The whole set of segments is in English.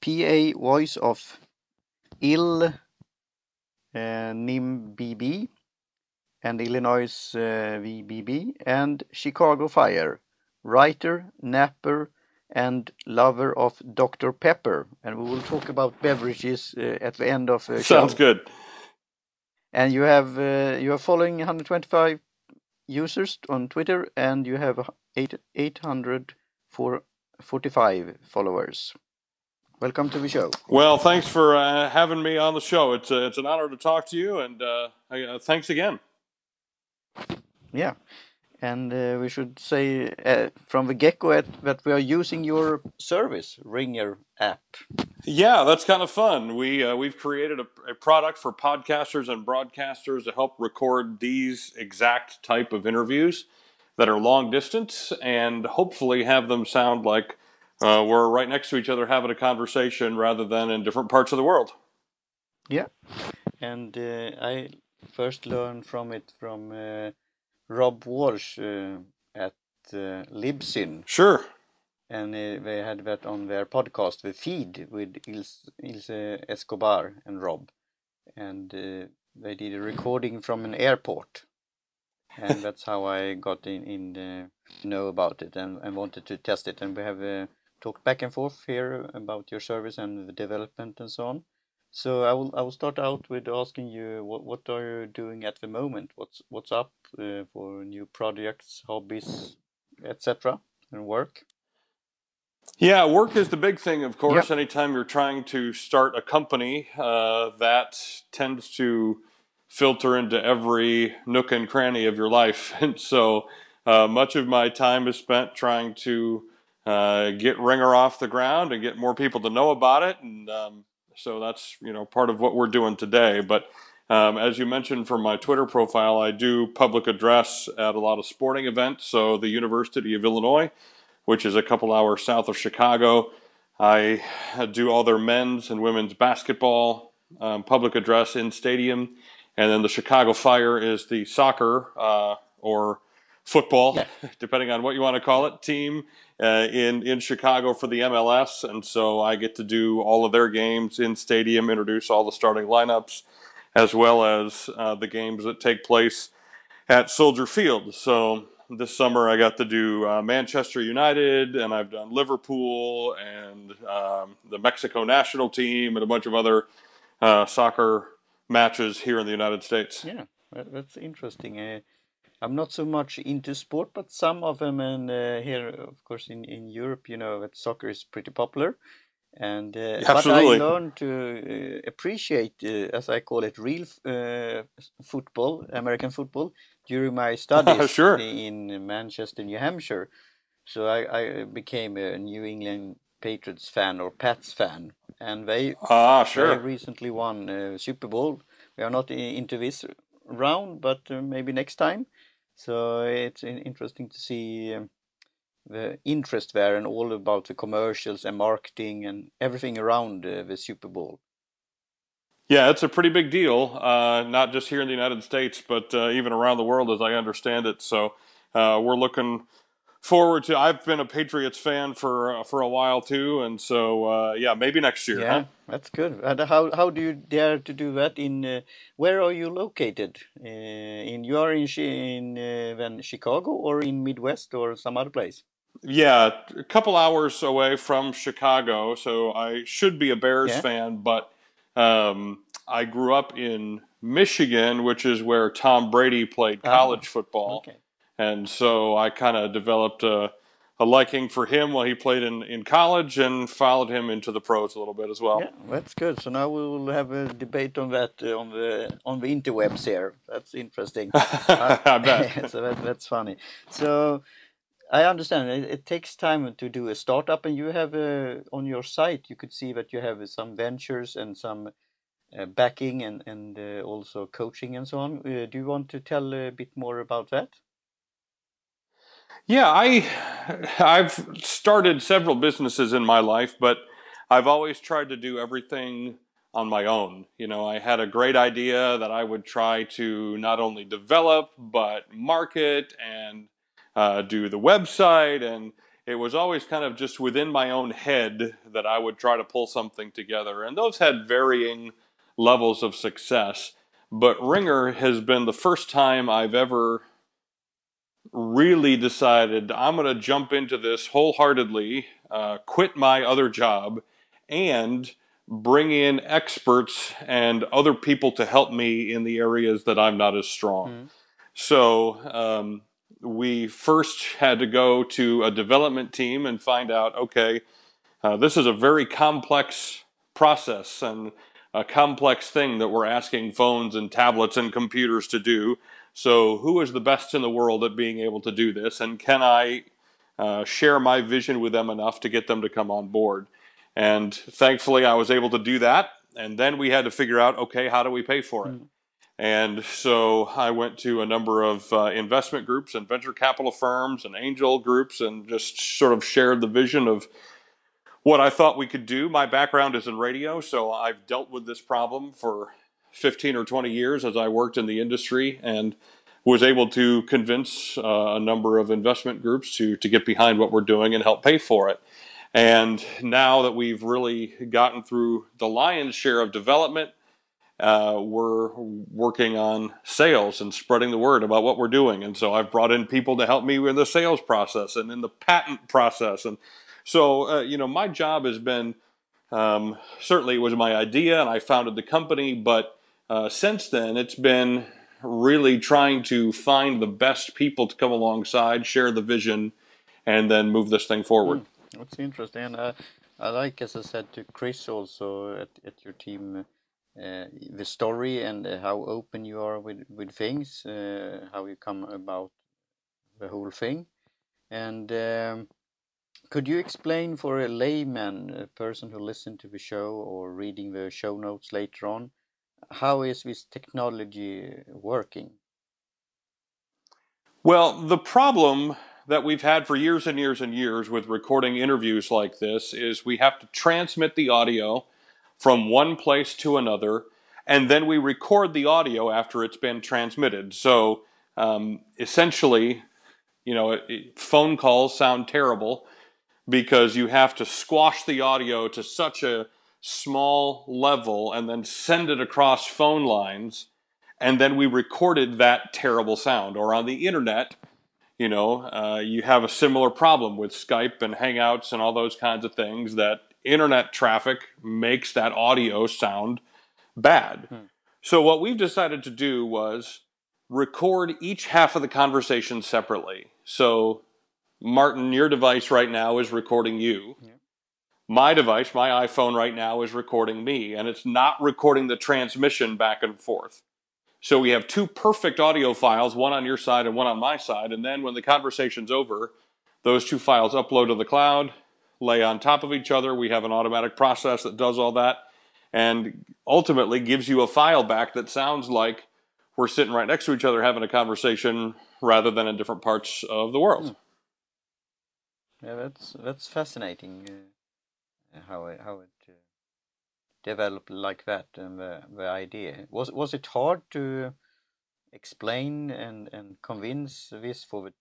PA voice of IL uh, NIMBB and Illinois uh, VBB and Chicago Fire, writer, napper, and lover of Dr. Pepper. And we will talk about beverages uh, at the end of the Sounds show. good. And you have uh, you are following 125 users on Twitter, and you have eight, 845 followers. Welcome to the show. Well, thanks for uh, having me on the show. It's uh, it's an honor to talk to you, and uh, uh, thanks again. Yeah, and uh, we should say uh, from the get-go that we are using your service, Ringr app. Yeah, that's kind of fun. We uh, we've created a, a product for podcasters and broadcasters to help record these exact type of interviews that are long distance, and hopefully have them sound like uh, we're right next to each other having a conversation rather than in different parts of the world. Yeah, and uh, I first learned from it from uh, Rob Walch uh, at uh, Libsyn, Sure. and uh, they had that on their podcast, The Feed, with Elsie, Elsie Escobar and Rob, and uh, they did a recording from an airport, and that's how I got in, in uh, know about it and, and wanted to test it, and we have uh, talked back and forth here about your service and the development and so on. So I will I will start out with asking you what what are you doing at the moment? What's what's up uh, for new projects, hobbies, etc. and work? Yeah, work is the big thing, of course. Anytime you're trying to start a company, uh, that tends to filter into every nook and cranny of your life. And so uh, much of my time is spent trying to uh, get Ringr off the ground and get more people to know about it. And um, so that's you know part of what we're doing today. But um, as you mentioned from my Twitter profile, I do public address at a lot of sporting events. So the University of Illinois which is a couple hours south of Chicago. I do all their men's and women's basketball um, public address in stadium, and then the Chicago Fire is the soccer uh, or football, Yeah. depending on what you want to call it, team uh, in in Chicago for the MLS, and so I get to do all of their games in stadium, introduce all the starting lineups, as well as uh, the games that take place at Soldier Field. So this summer I got to do uh, Manchester United, and I've done Liverpool and um, the Mexico national team, and a bunch of other uh, soccer matches here in the United States. Yeah, that's interesting. I'm not so much into sport, but some of them, and uh, here, of course, in, in Europe, you know that soccer is pretty popular. And uh, but I learned to uh, appreciate, uh, as I call it, real uh, football, American football, during my studies Sure. in Manchester, New Hampshire. So I, I became a New England Patriots fan or Pats fan, and they Ah, they sure. recently won uh, Super Bowl. We are not into this round, but uh, maybe next time. So it's interesting to see um, the interest there and all about the commercials and marketing and everything around uh, the Super Bowl. Yeah, it's a pretty big deal, uh, not just here in the United States, but uh, even around the world, as I understand it. So uh, we're looking forward to. I've been a Patriots fan for uh, for a while too, and so uh, yeah, maybe next year. Yeah, Huh? that's good. And how how do you dare to do that? In uh, where are you located? Uh, in you are in in uh, then Chicago or in Midwest or some other place? Yeah, a couple hours away from Chicago, so I should be a Bears Yeah. fan, but um, I grew up in Michigan, which is where Tom Brady played Ah, college football. Okay. And so I kind of developed a, a liking for him while he played in, in college and followed him into the pros a little bit as well. Yeah, that's good. So now we will have a debate on that uh, on the on the interwebs here. That's interesting. Uh, I bet. so that, that's funny. So I understand it, it takes time to do a startup, and you have uh, on your site you could see that you have some ventures and some uh, backing and and uh, also coaching and so on. Uh, do you want to tell a bit more about that? Yeah, I I've started several businesses in my life, but I've always tried to do everything on my own. You know, I had a great idea that I would try to not only develop but market and uh, do the website and it was always kind of just within my own head that I would try to pull something together. And those had varying levels of success. But Ringr has been the first time I've ever really decided I'm going to jump into this wholeheartedly, uh, quit my other job, and bring in experts and other people to help me in the areas that I'm not as strong. Mm. So um, we first had to go to a development team and find out okay, uh, this is a very complex process and a complex thing that we're asking phones and tablets and computers to do. So, who is the best in the world at being able to do this? And can I uh, share my vision with them enough to get them to come on board? And thankfully, I was able to do that. And then we had to figure out okay, how do we pay for it? Mm. And so I went to a number of uh, investment groups and venture capital firms and angel groups and just sort of shared the vision of what I thought we could do. My background is in radio, so I've dealt with this problem for 15 or 20 years as I worked in the industry and was able to convince uh, a number of investment groups to, to get behind what we're doing and help pay for it. And now that we've really gotten through the lion's share of development, uh, we're working on sales and spreading the word about what we're doing. And so I've brought in people to help me in the sales process and in the patent process. And so, uh, you know, my job has been um, certainly it was my idea and I founded the company, but uh, since then, it's been really trying to find the best people to come alongside, share the vision, and then move this thing forward. Mm, that's interesting. Uh, I like, as I said to Chris, also at, at your team, uh, the story and uh, how open you are with with things, uh, how you come about the whole thing, and. Um, could you explain for a layman, a person who listened to the show or reading the show notes later on, how is this technology working? Well, the problem that we've had for years and years and years with recording interviews like this is we have to transmit the audio from one place to another, and then we record the audio after it's been transmitted. So um, essentially, you know, phone calls sound terrible because you have to squash the audio to such a small level and then send it across phone lines and then we recorded that terrible sound. Or on the internet you know uh, you have a similar problem with skype and hangouts and all those kinds of things that internet traffic makes that audio sound bad. Hmm. so what we've decided to do was record each half of the conversation separately. So martin your device right now is recording you. Yeah my device, my iPhone right now is recording me and it's not recording the transmission back and forth. So we have two perfect audio files, one on your side and one on my side. And then when the conversation's over, those two files upload to the cloud, lay on top of each other. We have an automatic process that does all that and ultimately gives you a file back that sounds like we're sitting right next to each other having a conversation rather than in different parts of the world. Hmm. Yeah, that's that's fascinating. How it, how it uh, developed like that and the, the idea. Was was it hard to explain and and convince this for the,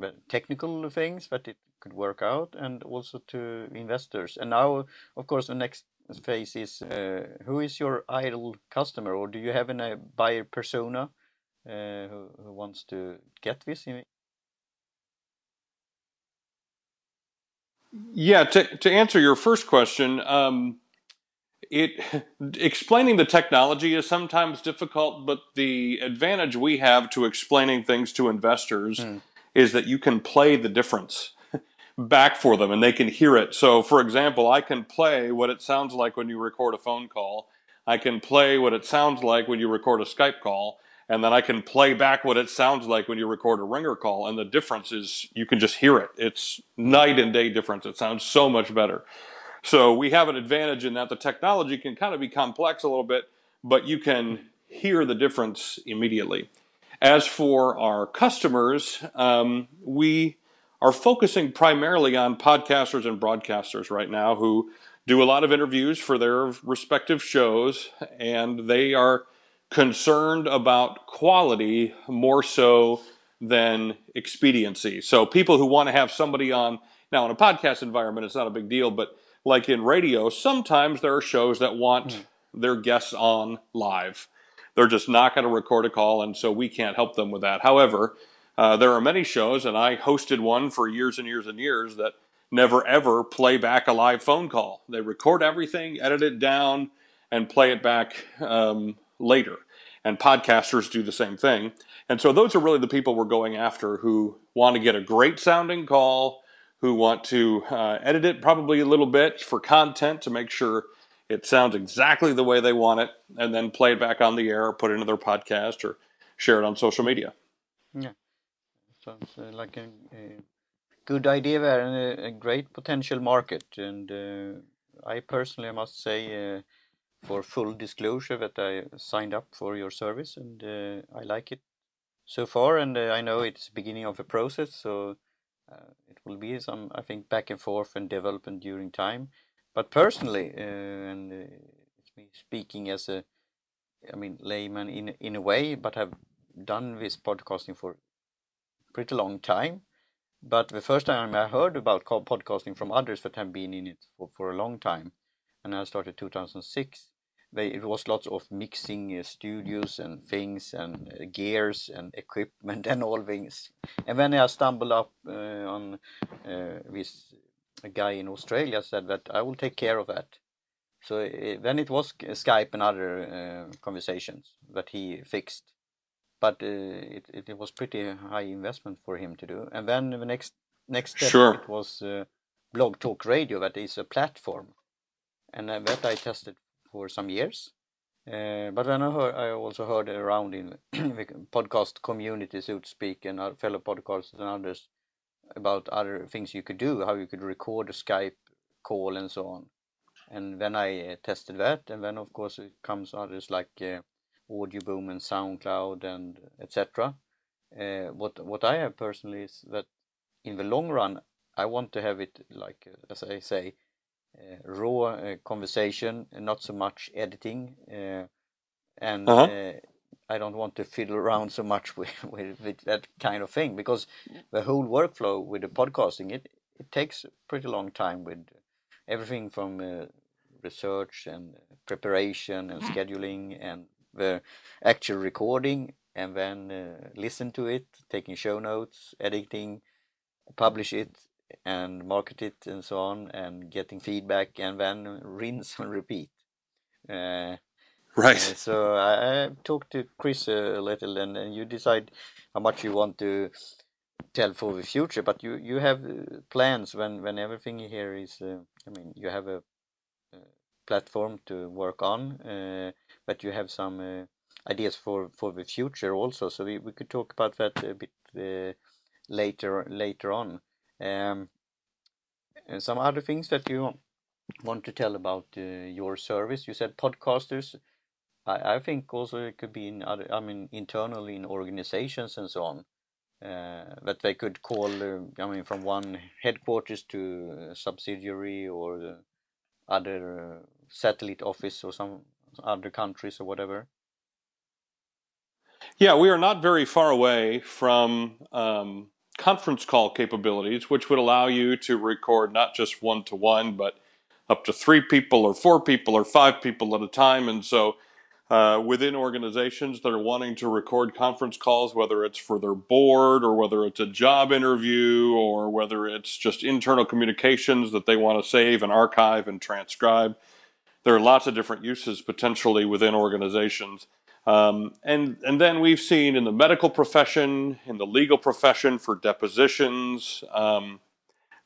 the technical things that it could work out and also to investors? And now of course the next phase is uh, who is your ideal customer? Or do you have a buyer persona uh, who, who wants to get this Yeah, to, to answer your first question, um, it explaining the technology is sometimes difficult, but the advantage we have to explaining things to investors mm. is that you can play the difference back for them and they can hear it. So, for example, I can play what it sounds like when you record a phone call. I can play what it sounds like when you record a Skype call and then I can play back what it sounds like when you record a ringr call, and the difference is you can just hear it. It's night and day difference. It sounds so much better. So we have an advantage in that the technology can kind of be complex a little bit, but you can hear the difference immediately. As for our customers, um, we are focusing primarily on podcasters and broadcasters right now who do a lot of interviews for their respective shows, and they are concerned about quality more so than expediency. So people who want to have somebody on now in a podcast environment, it's not a big deal, but like in radio, sometimes there are shows that want mm. their guests on live. They're just not going to record a call, and so we can't help them with that. However, uh, there are many shows, and I hosted one for years and years and years that never ever play back a live phone call. They record everything, edit it down, and play it back um, later. And podcasters do the same thing. And so those are really the people we're going after who want to get a great sounding call, who want to uh, edit it probably a little bit for content to make sure it sounds exactly the way they want it, and then play it back on the air or put it into their podcast or share it on social media. Yeah, sounds uh, like a, a, good idea there and a, a great potential market. And uh, I personally, must say, uh, for full disclosure, that I signed up for your service and uh, I like it so far. And uh, I know it's beginning of a process, so uh, it will be some, I think, back and forth and development during time. But personally, uh, and uh, it's me speaking as a, I mean, layman in in a way, but have done this podcasting for pretty long time. But the first time I heard about podcasting from others that have been in it for, for a long time, and I started 2006, they, it was lots of mixing uh, studios and things and uh, gears and equipment and all things. And then I stumbled up uh, on uh, this a guy in Australia said that I will take care of that. So it, then it was Skype and other uh, conversations that he fixed, but uh, it, it, it was pretty high investment for him to do. And then the next next step sure. it was Blog Talk Radio that is a platform, and that I tested for some years. Uh, but then I, heard, I also heard around in the podcast community, so to speak, and our fellow podcasters and others about other things you could do, how you could record a Skype call and so on. And then I uh, tested that, and then of course it comes others like uh, Audioboom and SoundCloud and etc. Uh, what what I have personally is that in the long run, I want to have it like uh, as I say, uh, raw uh, conversation, not so much editing, uh, and uh-huh. I don't want to fiddle around so much with, with, with, that kind of thing because the whole workflow with the podcasting it it takes a pretty long time with everything from uh, research and preparation and scheduling and the actual recording and then uh, listen to it, taking show notes, editing, publish it, and market it and so on and getting feedback and then rinse and repeat. Uh, right. Uh, so I, I, talked to Chris a little and, and, you decide how much you want to tell for the future, but you, you have uh, plans when, when everything here is, uh, I mean, you have a, a, platform to work on, uh, but you have some uh, ideas for, for the future also. So we, we could talk about that a bit later later on. Um, some other things that you want to tell about uh, your service? You said podcasters. I, I think also it could be in other, I mean, internally in organizations and so on. Uh, that they could call, uh, I mean, from one headquarters to subsidiary or other uh, satellite office or some other countries or whatever. Yeah, we are not very far away from um, conference call capabilities, which would allow you to record not just one to one, but up to three people or four people or five people at a time. And so, uh, within organizations that are wanting to record conference calls, whether it's for their board or whether it's a job interview or whether it's just internal communications that they want to save and archive and transcribe, there are lots of different uses potentially within organizations. Um, and, and then we've seen in the medical profession, in the legal profession for depositions, um,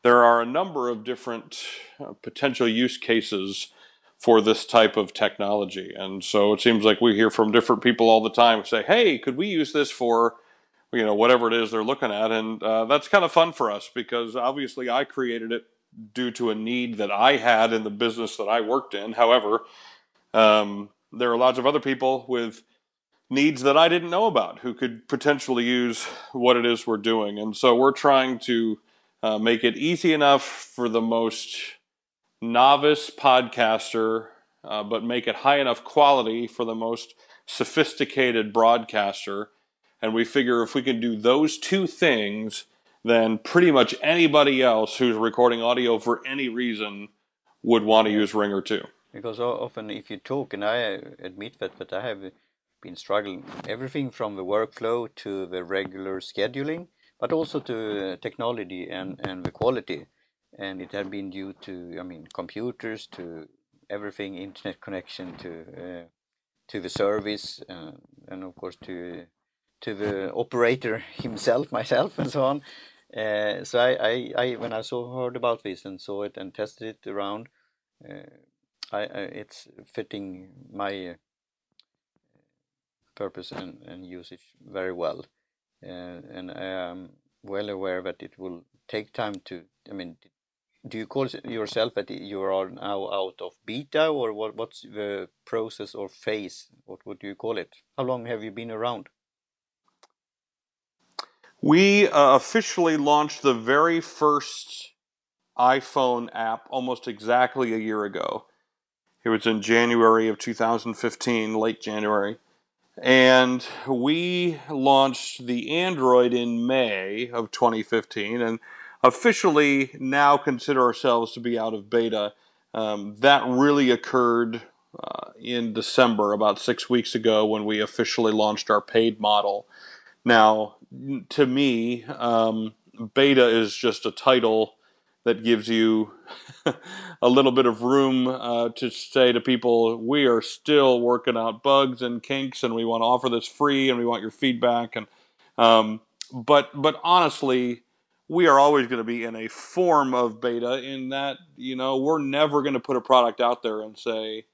there are a number of different uh, potential use cases for this type of technology. And so it seems like we hear from different people all the time who say, hey, could we use this for you know whatever it is they're looking at and uh, that's kind of fun for us because obviously i created it due to a need that i had in the business that i worked in however um, there are lots of other people with needs that I didn't know about who could potentially use what it is we're doing. And so we're trying to uh, make it easy enough for the most novice podcaster, uh, but make it high enough quality for the most sophisticated broadcaster. And we figure if we can do those two things, then pretty much anybody else who's recording audio for any reason would want to use Ringr too. Because often, if you talk, and I admit that, that I have been struggling, everything from the workflow to the regular scheduling, but also to technology and, and the quality. And it had been due to, I mean, computers, to everything, internet connection, to uh, to the service, uh, and of course to to the operator himself, myself, and so on. Uh, so I, I, I, when I saw heard about this and saw it and tested it around, uh, I, I, it's fitting my uh, purpose and, and usage very well, and I am well aware that it will take time to. I mean, do you call yourself that you are now out of beta, or what? What's the process or phase? What would you call it? How long have you been around? We uh, officially launched the very first iPhone app almost exactly a year ago. It was in January of 2015, late January. And we launched the Android in May of 2015 and officially now consider ourselves to be out of beta. Um, that really occurred uh, in December, about six weeks ago, when we officially launched our paid model. Now, to me, um, beta is just a title that gives you a little bit of room uh, to say to people, we are still working out bugs and kinks, and we want to offer this free, and we want your feedback. And um, but but honestly, we are always going to be in a form of beta in that you know we're never going to put a product out there and say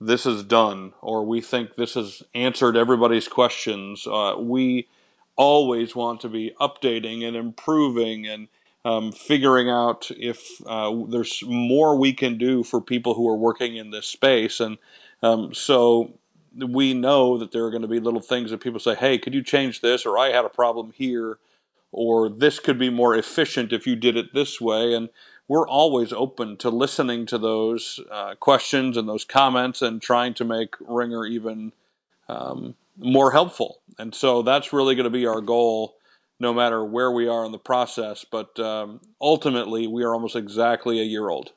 this is done or we think this has answered everybody's questions. Uh, we always want to be updating and improving and um, figuring out if uh, there's more we can do for people who are working in this space. And um, so we know that there are going to be little things that people say, hey, could you change this? Or I had a problem here. Or this could be more efficient if you did it this way. And we're always open to listening to those uh, questions and those comments and trying to make Ringr even um, more helpful. And so that's really going to be our goal, no matter where we are in the process. But um, ultimately, we are almost exactly a year old.